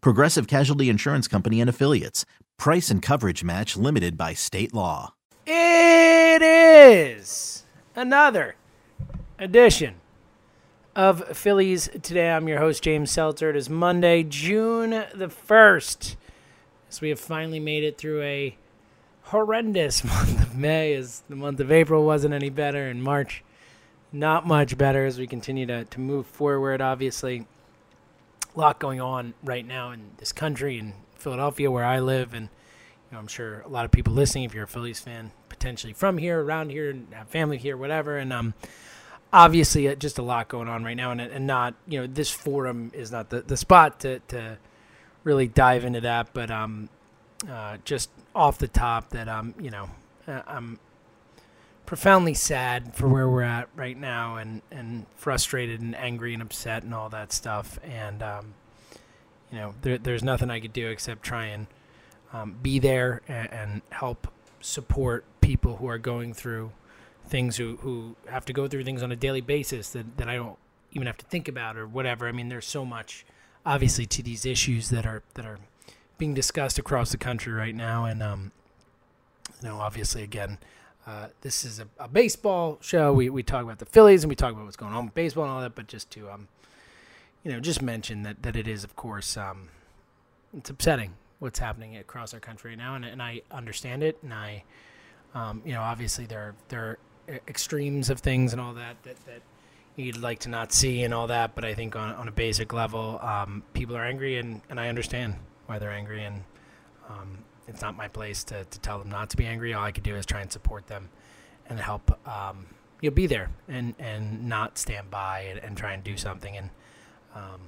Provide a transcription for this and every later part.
Progressive Casualty Insurance Company and Affiliates. Price and coverage match limited by state law. It is another edition of Phillies Today. I'm your host, James Seltzer. It is Monday, June the 1st. So we have finally made it through a horrendous month of May, as the month of April wasn't any better, and March not much better as we continue to, to move forward. Obviously, a lot going on right now in this country, in Philadelphia, where I live, and you know, I'm sure a lot of people listening, if you're a Phillies fan, potentially from here, around here, and have family here, whatever, and um, obviously uh, just a lot going on right now, and and not you know this forum is not the, the spot to to really dive into that, but um, uh, just off the top that um, you know, uh, I'm profoundly sad for where we're at right now, and and frustrated and angry and upset and all that stuff, and um, you know, there, there's nothing I could do except try and um, be there and, and help support people who are going through things who, who have to go through things on a daily basis that, that I don't even have to think about or whatever. I mean, there's so much obviously to these issues that are that are being discussed across the country right now, and um, you know, obviously, again, uh, this is a, a, baseball show. We we talk about the Phillies and we talk about what's going on with baseball and all that, but just to um, you know, just mention that that it is, of course, um, it's upsetting what's happening across our country now, and and I understand it, and I. Um, you know, obviously there there are extremes of things and all that that, that you'd like to not see and all that. But I think on, on a basic level, um, people are angry, and, and I understand why they're angry. And um, it's not my place to, to tell them not to be angry. All I could do is try and support them and help um, you know, be there and, and not stand by and, and try and do something. And, um,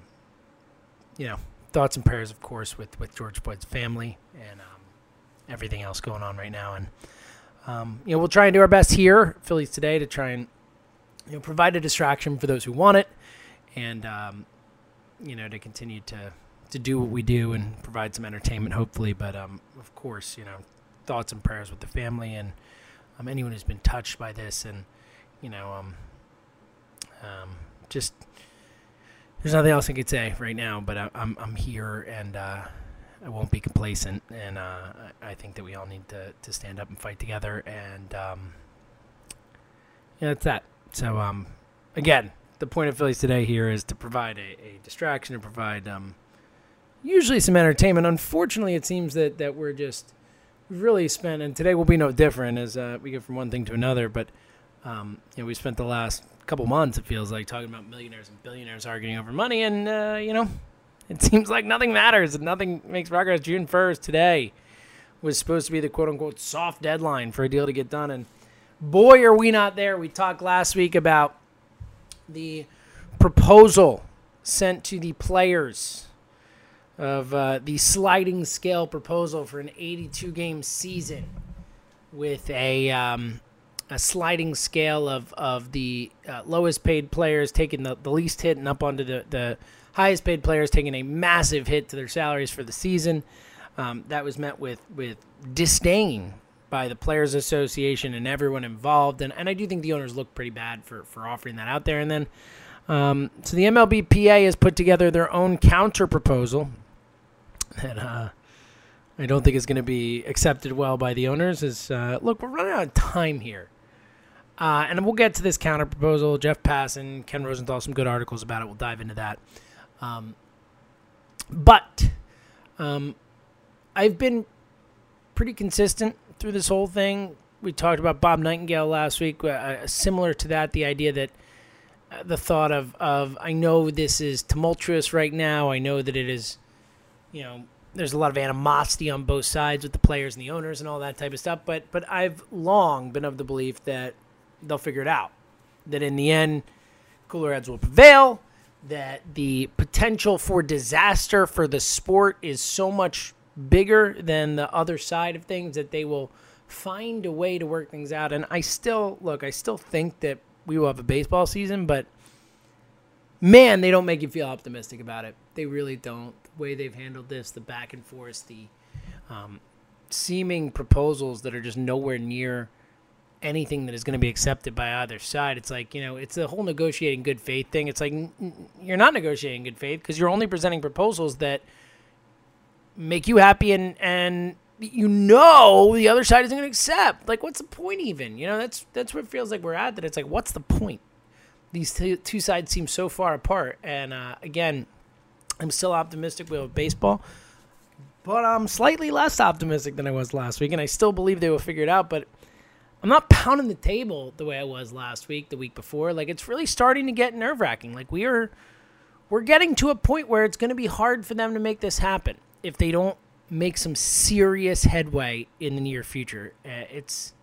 you know, thoughts and prayers, of course, with, with George Floyd's family and um, everything else going on right now. And, um, you know, we'll try and do our best here, Phillies today, to try and you know provide a distraction for those who want it, and um, you know to continue to to do what we do and provide some entertainment, hopefully. But um, of course, you know, thoughts and prayers with the family and um, anyone who's been touched by this, and you know, um, um, just there's nothing else I could say right now. But I, I'm I'm here and. Uh, I won't be complacent, and uh, I think that we all need to, to stand up and fight together. And um, yeah, that's that. So um, again, the point of Phillies today here is to provide a, a distraction, to provide um, usually some entertainment. Unfortunately, it seems that that we're just really spent, and today will be no different as uh, we go from one thing to another. But um, you know, we spent the last couple months, it feels like, talking about millionaires and billionaires arguing over money, and uh, you know it seems like nothing matters and nothing makes progress. June 1st, today, was supposed to be the quote unquote soft deadline for a deal to get done. And boy, are we not there. We talked last week about the proposal sent to the players of uh, the sliding scale proposal for an 82 game season with a. Um, a sliding scale of, of the uh, lowest paid players taking the, the least hit and up onto the, the highest paid players taking a massive hit to their salaries for the season. Um, that was met with with disdain by the Players Association and everyone involved. And, and I do think the owners look pretty bad for, for offering that out there. And then, um, so the MLBPA has put together their own counter proposal that uh, I don't think is going to be accepted well by the owners. Is uh, look, we're running out of time here. Uh, and we'll get to this counter proposal. Jeff Passan, Ken Rosenthal, some good articles about it. We'll dive into that. Um, but um, I've been pretty consistent through this whole thing. We talked about Bob Nightingale last week. Uh, similar to that, the idea that uh, the thought of of I know this is tumultuous right now. I know that it is, you know, there's a lot of animosity on both sides with the players and the owners and all that type of stuff. But but I've long been of the belief that they'll figure it out. That in the end, cooler heads will prevail. That the potential for disaster for the sport is so much bigger than the other side of things that they will find a way to work things out. And I still look, I still think that we will have a baseball season, but man, they don't make you feel optimistic about it. They really don't. The way they've handled this, the back and forth, the um, seeming proposals that are just nowhere near anything that is going to be accepted by either side. It's like, you know, it's the whole negotiating good faith thing. It's like you're not negotiating good faith because you're only presenting proposals that make you happy and and you know the other side isn't going to accept. Like what's the point even? You know, that's that's what it feels like we're at that it's like what's the point? These two, two sides seem so far apart and uh, again, I'm still optimistic have baseball. But I'm slightly less optimistic than I was last week and I still believe they will figure it out, but I'm not pounding the table the way I was last week, the week before. Like it's really starting to get nerve wracking. Like we are, we're getting to a point where it's going to be hard for them to make this happen if they don't make some serious headway in the near future. Uh, it's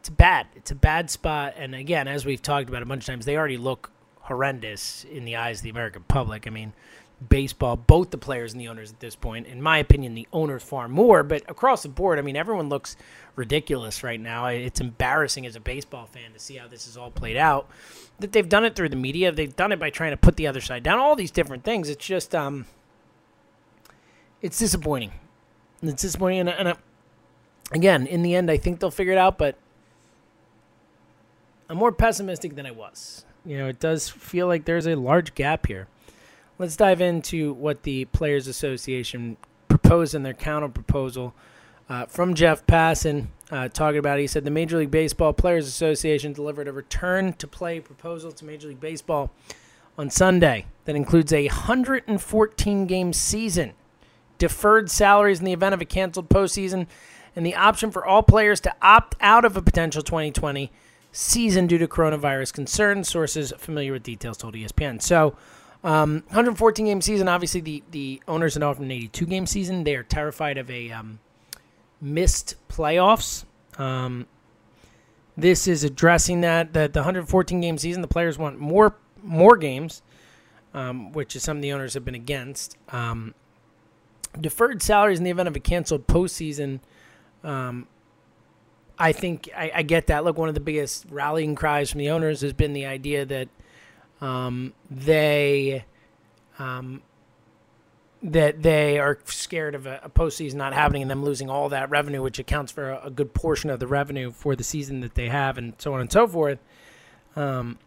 it's bad. It's a bad spot. And again, as we've talked about a bunch of times, they already look horrendous in the eyes of the American public. I mean, baseball, both the players and the owners at this point. In my opinion, the owners far more, but across the board, I mean, everyone looks ridiculous right now. It's embarrassing as a baseball fan to see how this is all played out. That they've done it through the media, they've done it by trying to put the other side down, all these different things. It's just, um, it's disappointing. It's disappointing, and, and uh, again, in the end, I think they'll figure it out, but I'm more pessimistic than I was. You know, it does feel like there's a large gap here. Let's dive into what the Players Association proposed in their counter proposal uh, from Jeff Passan. Uh, talking about it, he said the Major League Baseball Players Association delivered a return to play proposal to Major League Baseball on Sunday that includes a 114 game season, deferred salaries in the event of a canceled postseason, and the option for all players to opt out of a potential 2020 season due to coronavirus concerns. Sources familiar with details told ESPN. So, um, 114 game season. Obviously, the the owners had offered an 82 game season. They are terrified of a um, missed playoffs. Um, this is addressing that that the 114 game season. The players want more more games, um, which is something the owners have been against. Um, deferred salaries in the event of a canceled postseason. I think I, I, get that. Look, one of the biggest rallying cries from the owners has been the idea that um, they um, that they are scared of a, a, postseason not happening and them losing all that revenue, which accounts for a, a, good portion of the revenue for the season that they have, and so on and so forth. Um,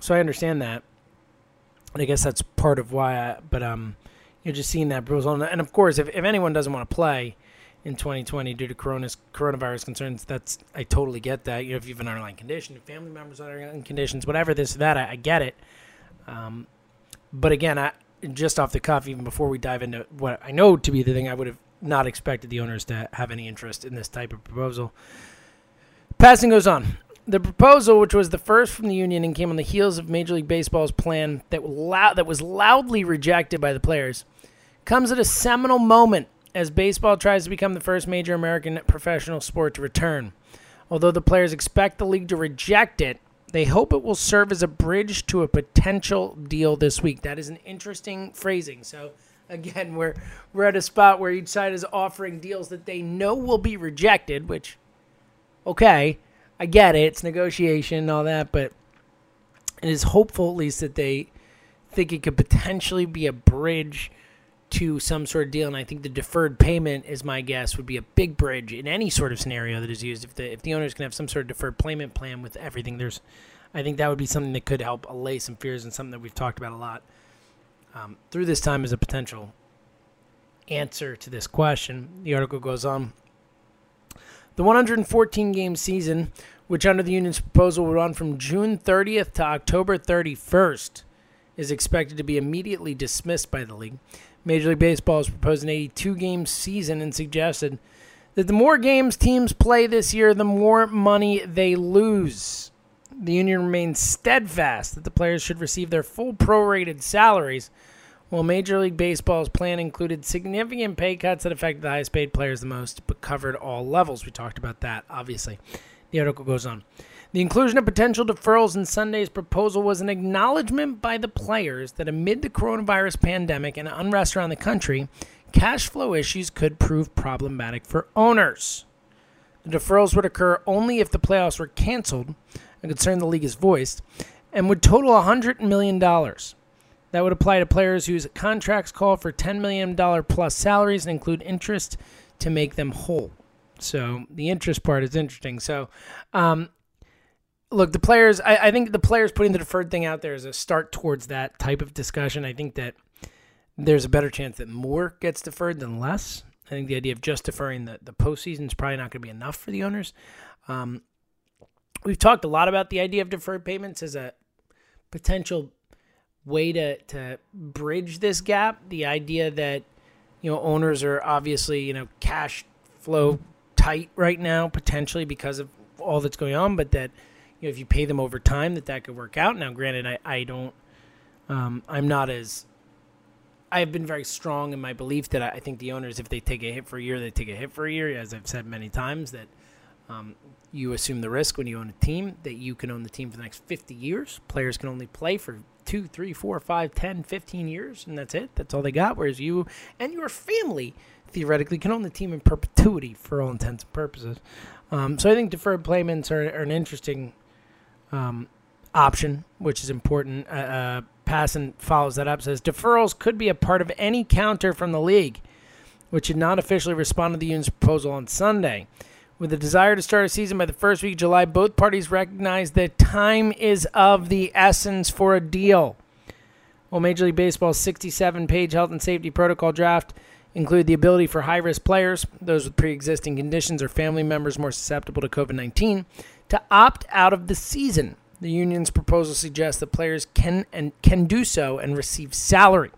so I understand that, and I guess that's part of why. I, but um, you're just seeing that proposal, and of course, if, if anyone doesn't want to play in 2020 due to coronavirus coronavirus concerns, that's I totally get that. You know, if you have an underlying condition, family members are in conditions, whatever this that, I, I get it. Um, but again, I just off the cuff, even before we dive into what I know to be the thing, I would have not expected the owners to have any interest in this type of proposal. Passan goes on. The proposal, which was the first from the union and came on the heels of Major League Baseball's plan that, that was loudly rejected by the players, comes at a seminal moment as baseball tries to become the first major American professional sport to return. Although the players expect the league to reject it, they hope it will serve as a bridge to a potential deal this week. That is an interesting phrasing. So again, we're we're at a spot where each side is offering deals that they know will be rejected, which okay, I get it. It's negotiation and all that, but it is hopeful at least that they think it could potentially be a bridge to some sort of deal. And I think the deferred payment, is my guess, would be a big bridge in any sort of scenario that is used. If the if the owners can have some sort of deferred payment plan with everything, there's, I think that would be something that could help allay some fears and something that we've talked about a lot um, through this time as a potential answer to this question. The article goes on. The 114 game season, which under the union's proposal will run from June 30th to October 31st, is expected to be immediately dismissed by the league Major League Baseball has proposed an 82 game season and suggested that the more games teams play this year, the more money they lose. The union remains steadfast that the players should receive their full prorated salaries, while Major League Baseball's plan included significant pay cuts that affected the highest paid players the most, but covered all levels. We talked about that, obviously. The article goes on. The inclusion of potential deferrals in Sunday's proposal was an acknowledgement by the players that amid the coronavirus pandemic and unrest around the country, cash flow issues could prove problematic for owners. The deferrals would occur only if the playoffs were canceled, a concern the league has voiced, and would total $100 million. That would apply to players whose contracts call for $10 million plus salaries and include interest to make them whole. So the interest part is interesting. So um, look, the players. I, I think the players putting the deferred thing out there is a start towards that type of discussion. I think that there's a better chance that more gets deferred than less. I think the idea of just deferring the the postseason is probably not going to be enough for the owners. Um, we've talked a lot about the idea of deferred payments as a potential way to to bridge this gap. The idea that you know owners are obviously you know cash flow tight right now potentially because of all that's going on, but that you know, if you pay them over time, that that could work out. Now, granted, I, I don't, um, I'm not as, I've been very strong in my belief that I, I, think the owners, if they take a hit for a year, they take a hit for a year. As I've said many times, that um, you assume the risk when you own a team, that you can own the team for the next 50 years. Players can only play for two, three, four, five, 10, 15 years, and that's it. That's all they got. Whereas you and your family theoretically can own the team in perpetuity for all intents and purposes. Um, so I think deferred payments are, are an interesting um, option, which is important. Uh, uh, Passan follows that up, says deferrals could be a part of any counter from the league, which had not officially responded to the union's proposal on Sunday. With a desire to start a season by the first week of July, both parties recognize that time is of the essence for a deal. While Major League Baseball's 67 page health and safety protocol draft include the ability for high risk players, those with pre existing conditions, or family members more susceptible to COVID 19, to opt out of the season. The union's proposal suggests that players can and can do so and receive salary.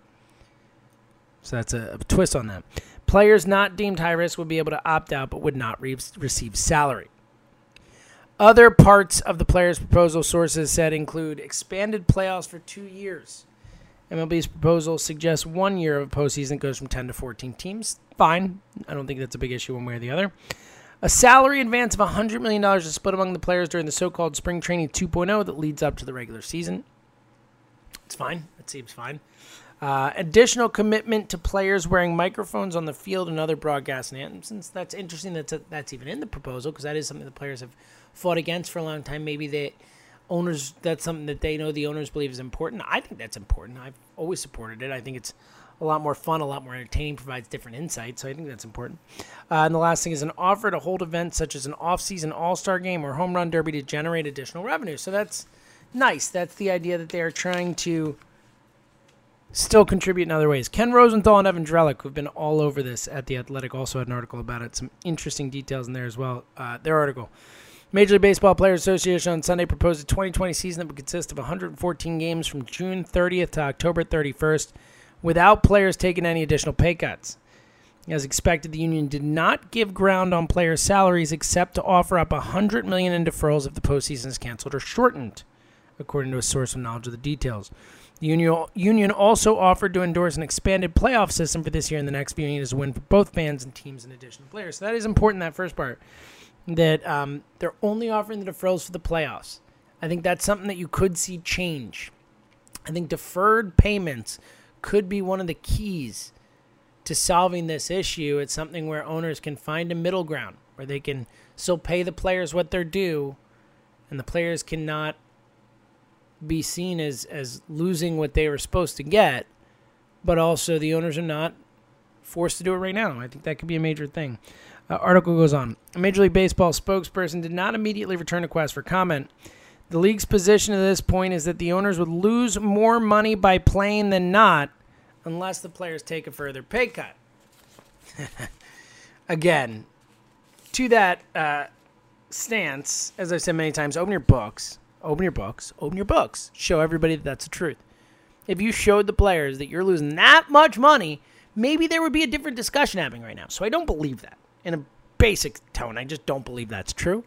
So that's a, a twist on that. Players not deemed high risk would be able to opt out but would not re- receive salary. Other parts of the players' proposal, sources said, include expanded playoffs for two years. MLB's proposal suggests one year of a postseason goes from 10 to 14 teams. Fine. I don't think that's a big issue one way or the other. A salary advance of $100 million is split among the players during the so called spring training 2.0 that leads up to the regular season. It's fine. It seems fine. Uh, additional commitment to players wearing microphones on the field and other broadcast anthems. That's interesting. That's a, that's even in the proposal because that is something the players have fought against for a long time. Maybe the owners that's something that they know the owners believe is important. I think that's important. I've always supported it. I think it's a lot more fun, a lot more entertaining, provides different insights. So I think that's important. Uh, and the last thing is an offer to hold events such as an off-season All-Star game or home run derby to generate additional revenue. So that's nice. That's the idea that they are trying to still contribute in other ways. Ken Rosenthal and Evan Drellich, who've been all over this at the Athletic, also had an article about it. Some interesting details in there as well. Uh, their article. Major League Baseball Players Association on Sunday proposed a 2020 season that would consist of 114 games from June 30th to October 31st without players taking any additional pay cuts. As expected, the union did not give ground on players' salaries except to offer up 100 million in deferrals if the postseason is canceled or shortened, according to a source with knowledge of the details. The union, also offered to endorse an expanded playoff system for this year and the next, viewing it as a win for both fans and teams and additional players. So that is important. That first part that um, they're only offering the deferrals for the playoffs. I think that's something that you could see change. I think deferred payments could be one of the keys to solving this issue. It's something where owners can find a middle ground where they can still pay the players what they're due, and the players cannot be seen as as losing what they were supposed to get, but also the owners are not forced to do it right now. I think that could be a major thing. Uh, article goes on. A Major League Baseball spokesperson did not immediately return requests for comment. The league's position at this point is that the owners would lose more money by playing than not unless the players take a further pay cut. Again, to that uh, stance, as I've said many times, open your books, open your books, open your books. Show everybody that that's the truth. If you showed the players that you're losing that much money maybe there would be a different discussion happening right now. So I don't believe that in a basic tone. I just don't believe that's true.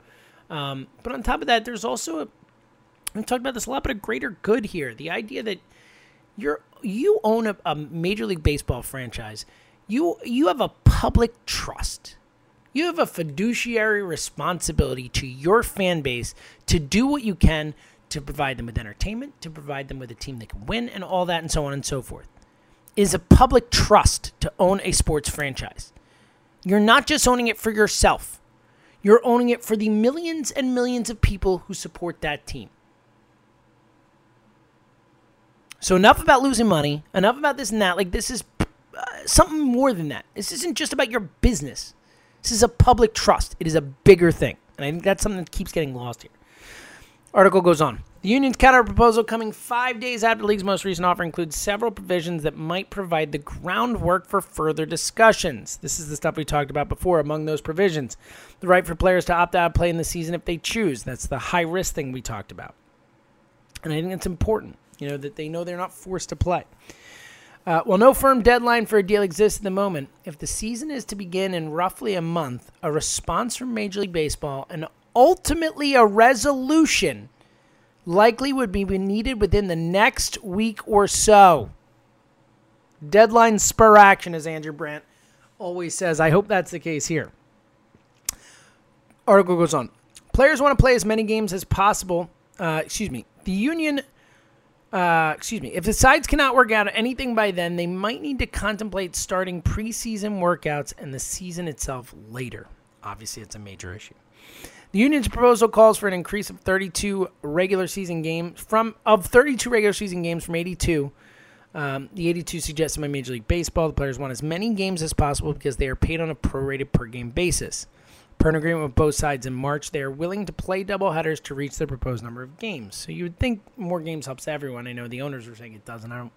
Um, but on top of that, there's also a, we talked about this a lot, but a greater good here. The idea that you're you own a, a major league baseball franchise. You you have a public trust. You have a fiduciary responsibility to your fan base to do what you can to provide them with entertainment, to provide them with a team that can win, and all that, and so on and so forth. Is a public trust to own a sports franchise. You're not just owning it for yourself, you're owning it for the millions and millions of people who support that team. So, enough about losing money, enough about this and that. Like, this is uh, something more than that. This isn't just about your business. This is a public trust. It is a bigger thing. And I think that's something that keeps getting lost here. Article goes on. The union's counter proposal coming five days after the league's most recent offer includes several provisions that might provide the groundwork for further discussions. This is the stuff we talked about before. Among those provisions, the right for players to opt out of play in the season if they choose. That's the high risk thing we talked about. And I think it's important, you know, that they know they're not forced to play. Uh, while no firm deadline for a deal exists at the moment, if the season is to begin in roughly a month, a response from Major League Baseball and ultimately a resolution likely would be needed within the next week or so. Deadline spur action, as Andrew Brandt always says. I hope that's the case here. Article goes on. Players want to play as many games as possible. Uh, excuse me. The union uh, excuse me, if the sides cannot work out anything by then, they might need to contemplate starting preseason workouts and the season itself later. Obviously, it's a major issue. The union's proposal calls for an increase of 32 regular season games from of 32 regular season games from 82. Um, the 82 suggests by Major League Baseball the players want as many games as possible because they are paid on a prorated per game basis. Per an agreement with both sides in March, they are willing to play doubleheaders to reach the proposed number of games. So you would think more games helps everyone. I know the owners are saying it doesn't. I don't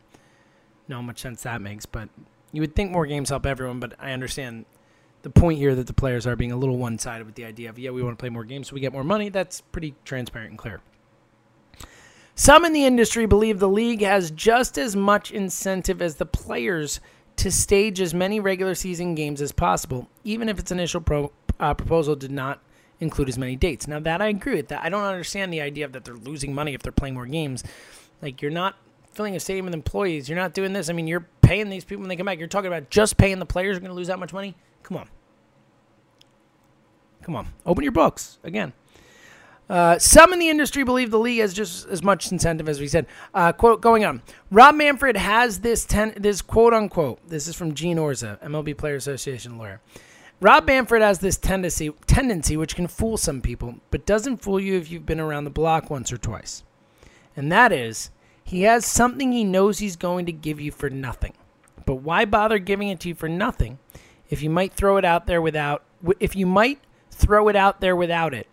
know how much sense that makes, but you would think more games help everyone. But I understand the point here that the players are being a little one sided with the idea of, yeah, we want to play more games so we get more money. That's pretty transparent and clear. Some in the industry believe the league has just as much incentive as the players to stage as many regular season games as possible, even if its initial pro- uh, proposal did not include as many dates. Now that I agree with that, I don't understand the idea that they're losing money if they're playing more games. Like you're not filling a stadium with employees. You're not doing this. I mean, you're paying these people when they come back. You're talking about just paying the players are going to lose that much money. Come on, come on, open your books again. Uh, some in the industry believe the league has just as much incentive as we said. Uh, quote going on. Rob Manfred has this ten, this quote unquote. This is from Gene Orza, MLB Player Association lawyer. Rob Manfred has this tendency, tendency which can fool some people, but doesn't fool you if you've been around the block once or twice. And that is, he has something he knows he's going to give you for nothing. But why bother giving it to you for nothing if you might throw it out there without if you might throw it out there without it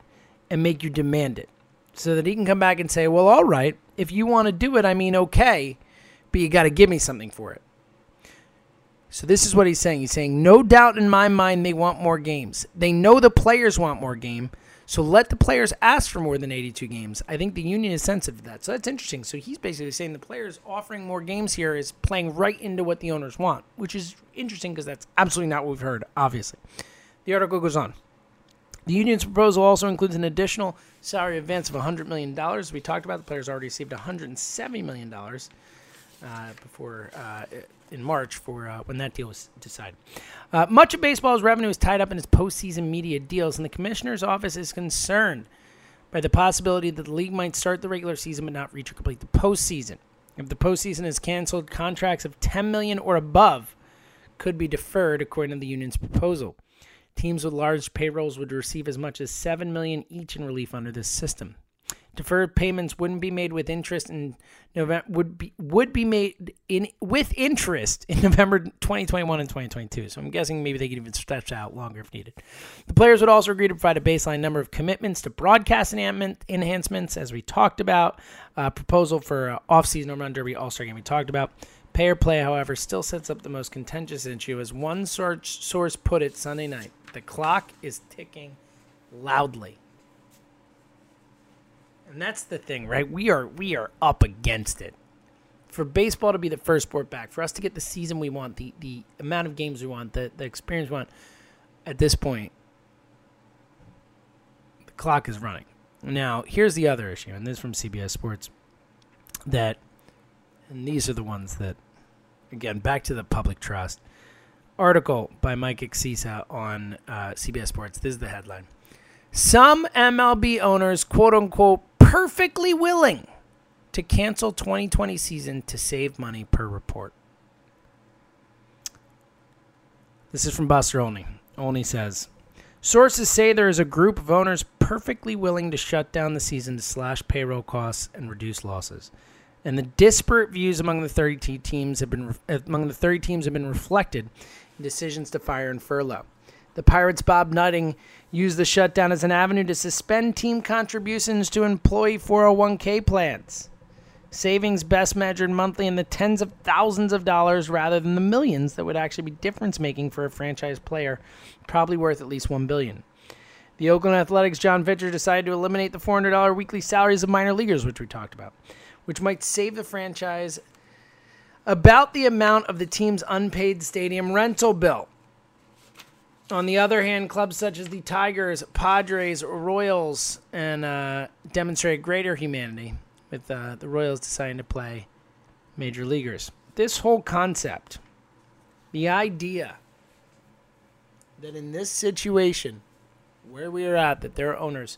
and make you demand it so that he can come back and say, "Well, all right, if you want to do it, I mean, okay, but you got to give me something for it." So this is what he's saying. He's saying, no doubt in my mind they want more games. They know the players want more game. So let the players ask for more than 82 games. I think the union is sensitive to that. So that's interesting. So he's basically saying the players offering more games here is playing right into what the owners want, which is interesting because that's absolutely not what we've heard, obviously. The article goes on. The union's proposal also includes an additional salary advance of $100 million. We talked about the players already received $170 million uh, before uh, in March for uh, when that deal was decided. Uh, much of baseball's revenue is tied up in its postseason media deals, and the commissioner's office is concerned by the possibility that the league might start the regular season but not reach or complete the postseason. If the postseason is canceled, contracts of 10 million or above could be deferred, according to the union's proposal. Teams with large payrolls would receive as much as 7 million each in relief under this system. Deferred payments wouldn't be made with interest in November would be would be made in with interest in November 2021 and 2022. So I'm guessing maybe they could even stretch out longer if needed. The players would also agree to provide a baseline number of commitments to broadcast enhancements, as we talked about. Uh, proposal for uh, off-season home run derby All-Star game we talked about. Pay or play, however, still sets up the most contentious issue, as one source, source put it Sunday night. The clock is ticking loudly. And that's the thing, right? We are we are up against it. for baseball to be the first sport back, for us to get the season we want, the the amount of games we want, the the experience we want, at this point, the clock is running. Now, here's the other issue, and this is from CBS Sports, that, and these are the ones that, again, back to the public trust. Article by Mike Axisa on uh, CBS Sports. This is the headline. Some MLB owners, quote unquote, perfectly willing to cancel 2020 season to save money per report. This is from Buster Olney. Olney says, Sources say there is a group of owners perfectly willing to shut down the season to slash payroll costs and reduce losses. And the disparate views among the 30 teams have been among the 30 teams have been reflected in decisions to fire and furlough. The Pirates' Bob Nutting used the shutdown as an avenue to suspend team contributions to employee 401k plans. Savings best measured monthly in the tens of thousands of dollars rather than the millions that would actually be difference making for a franchise player, probably worth at least 1 billion. The Oakland Athletics John Fisher decided to eliminate the $400 weekly salaries of minor leaguers, which we talked about, which might save the franchise about the amount of the team's unpaid stadium rental bill. On the other hand, clubs such as the Tigers, Padres, Royals, and uh, demonstrate greater humanity with uh, the Royals deciding to play major leaguers. This whole concept, the idea that in this situation where we are at, that there are owners,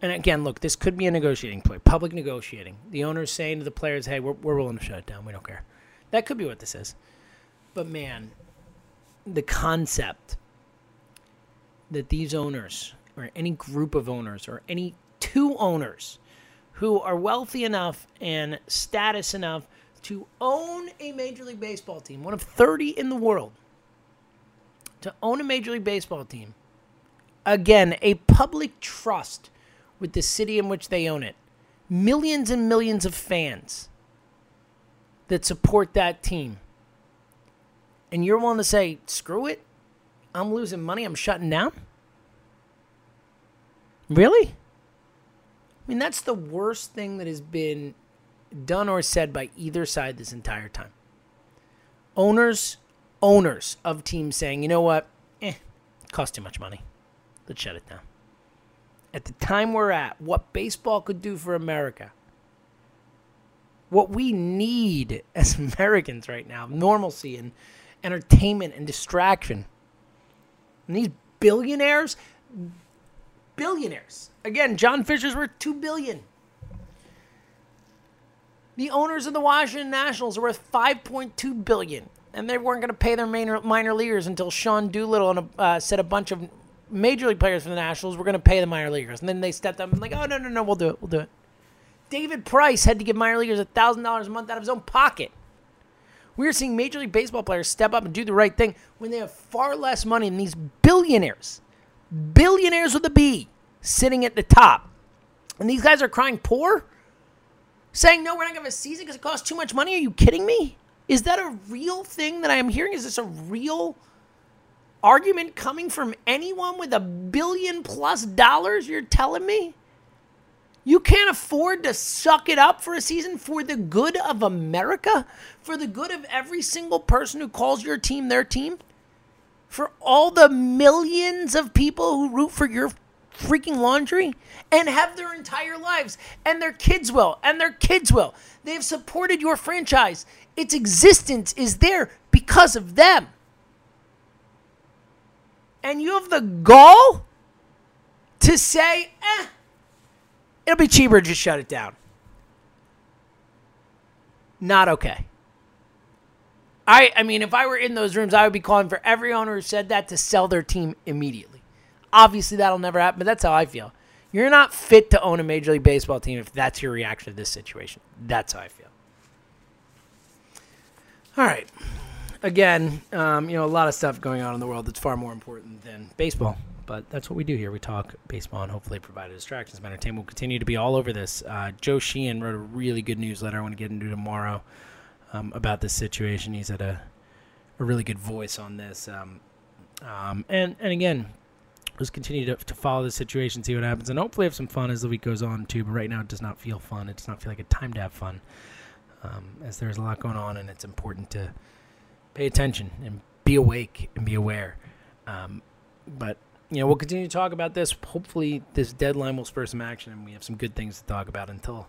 and again, look, this could be a negotiating play, public negotiating. The owners saying to the players, hey, we're, we're willing to shut it down. We don't care. That could be what this is. But man, the concept that these owners, or any group of owners, or any two owners, who are wealthy enough and status enough to own a Major League Baseball team, one of 30 in the world, to own a Major League Baseball team. Again, a public trust with the city in which they own it. Millions and millions of fans that support that team. And you're willing to say, screw it, I'm losing money, I'm shutting down? Really? I mean, that's the worst thing that has been done or said by either side this entire time. Owners, owners of teams saying, you know what? Eh, it costs too much money. Let's shut it down. At the time we're at, what baseball could do for America, what we need as Americans right now, normalcy and entertainment and distraction. And these billionaires, billionaires. Again, John Fisher's worth two billion. The owners of the Washington Nationals are worth 5.2 billion, and they weren't going to pay their minor, minor leaguers until Sean Doolittle and a, uh, said a bunch of major league players for the Nationals were going to pay the minor leaguers, and then they stepped up and like, oh no no no, we'll do it, we'll do it. David Price had to give minor leaguers thousand dollars a month out of his own pocket. We're seeing Major League Baseball players step up and do the right thing when they have far less money than these billionaires, billionaires with a B, sitting at the top. And these guys are crying poor, saying, no, we're not going to have a season because it costs too much money. Are you kidding me? Is that a real thing that I am hearing? Is this a real argument coming from anyone with a billion plus dollars? You're telling me? You can't afford to suck it up for a season for the good of America, for the good of every single person who calls your team their team, for all the millions of people who root for your freaking laundry and have their entire lives, and their kids will, and their kids will. They have supported your franchise. Its existence is there because of them. And you have the gall to say, eh, it'll be cheaper to just shut it down. Not okay. I, I mean, if I were in those rooms, I would be calling for every owner who said that to sell their team immediately. Obviously, that'll never happen, but that's how I feel. You're not fit to own a Major League Baseball team if that's your reaction to this situation. That's how I feel. All right. Again, um, you know, a lot of stuff going on in the world that's far more important than baseball. But that's what we do here. We talk baseball and hopefully provide a distractions of entertainment. We'll continue to be all over this. Uh, Joe Sheehan wrote a really good newsletter I want to get into tomorrow um, about this situation. He's had a, a really good voice on this. Um, um, and, and again, let's continue to, to follow the situation, see what happens, and hopefully have some fun as the week goes on, too. But right now, it does not feel fun. It does not feel like a time to have fun. um, as there's a lot going on, and it's important to pay attention and be awake and be aware. Um, but you know, we'll continue to talk about this. Hopefully, this deadline will spur some action, and we have some good things to talk about. Until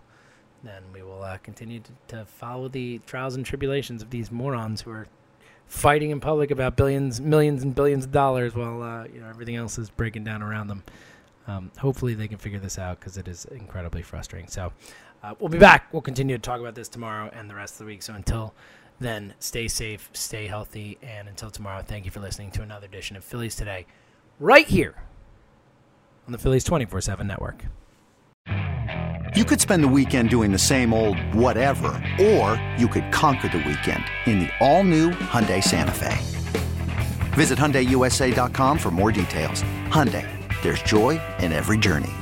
then, we will uh, continue to, to follow the trials and tribulations of these morons who are fighting in public about billions, millions, and billions of dollars while uh, you know everything else is breaking down around them. Um, hopefully, they can figure this out because it is incredibly frustrating. So, uh, we'll be back. We'll continue to talk about this tomorrow and the rest of the week. So, until then, stay safe, stay healthy, and until tomorrow, thank you for listening to another edition of Phillies Today, right here on the Phillies 24 7 network. You could spend the weekend doing the same old whatever, or you could conquer the weekend in the all-new Hyundai Santa Fe. Visit HyundaiUSA.com for more details. Hyundai, there's joy in every journey.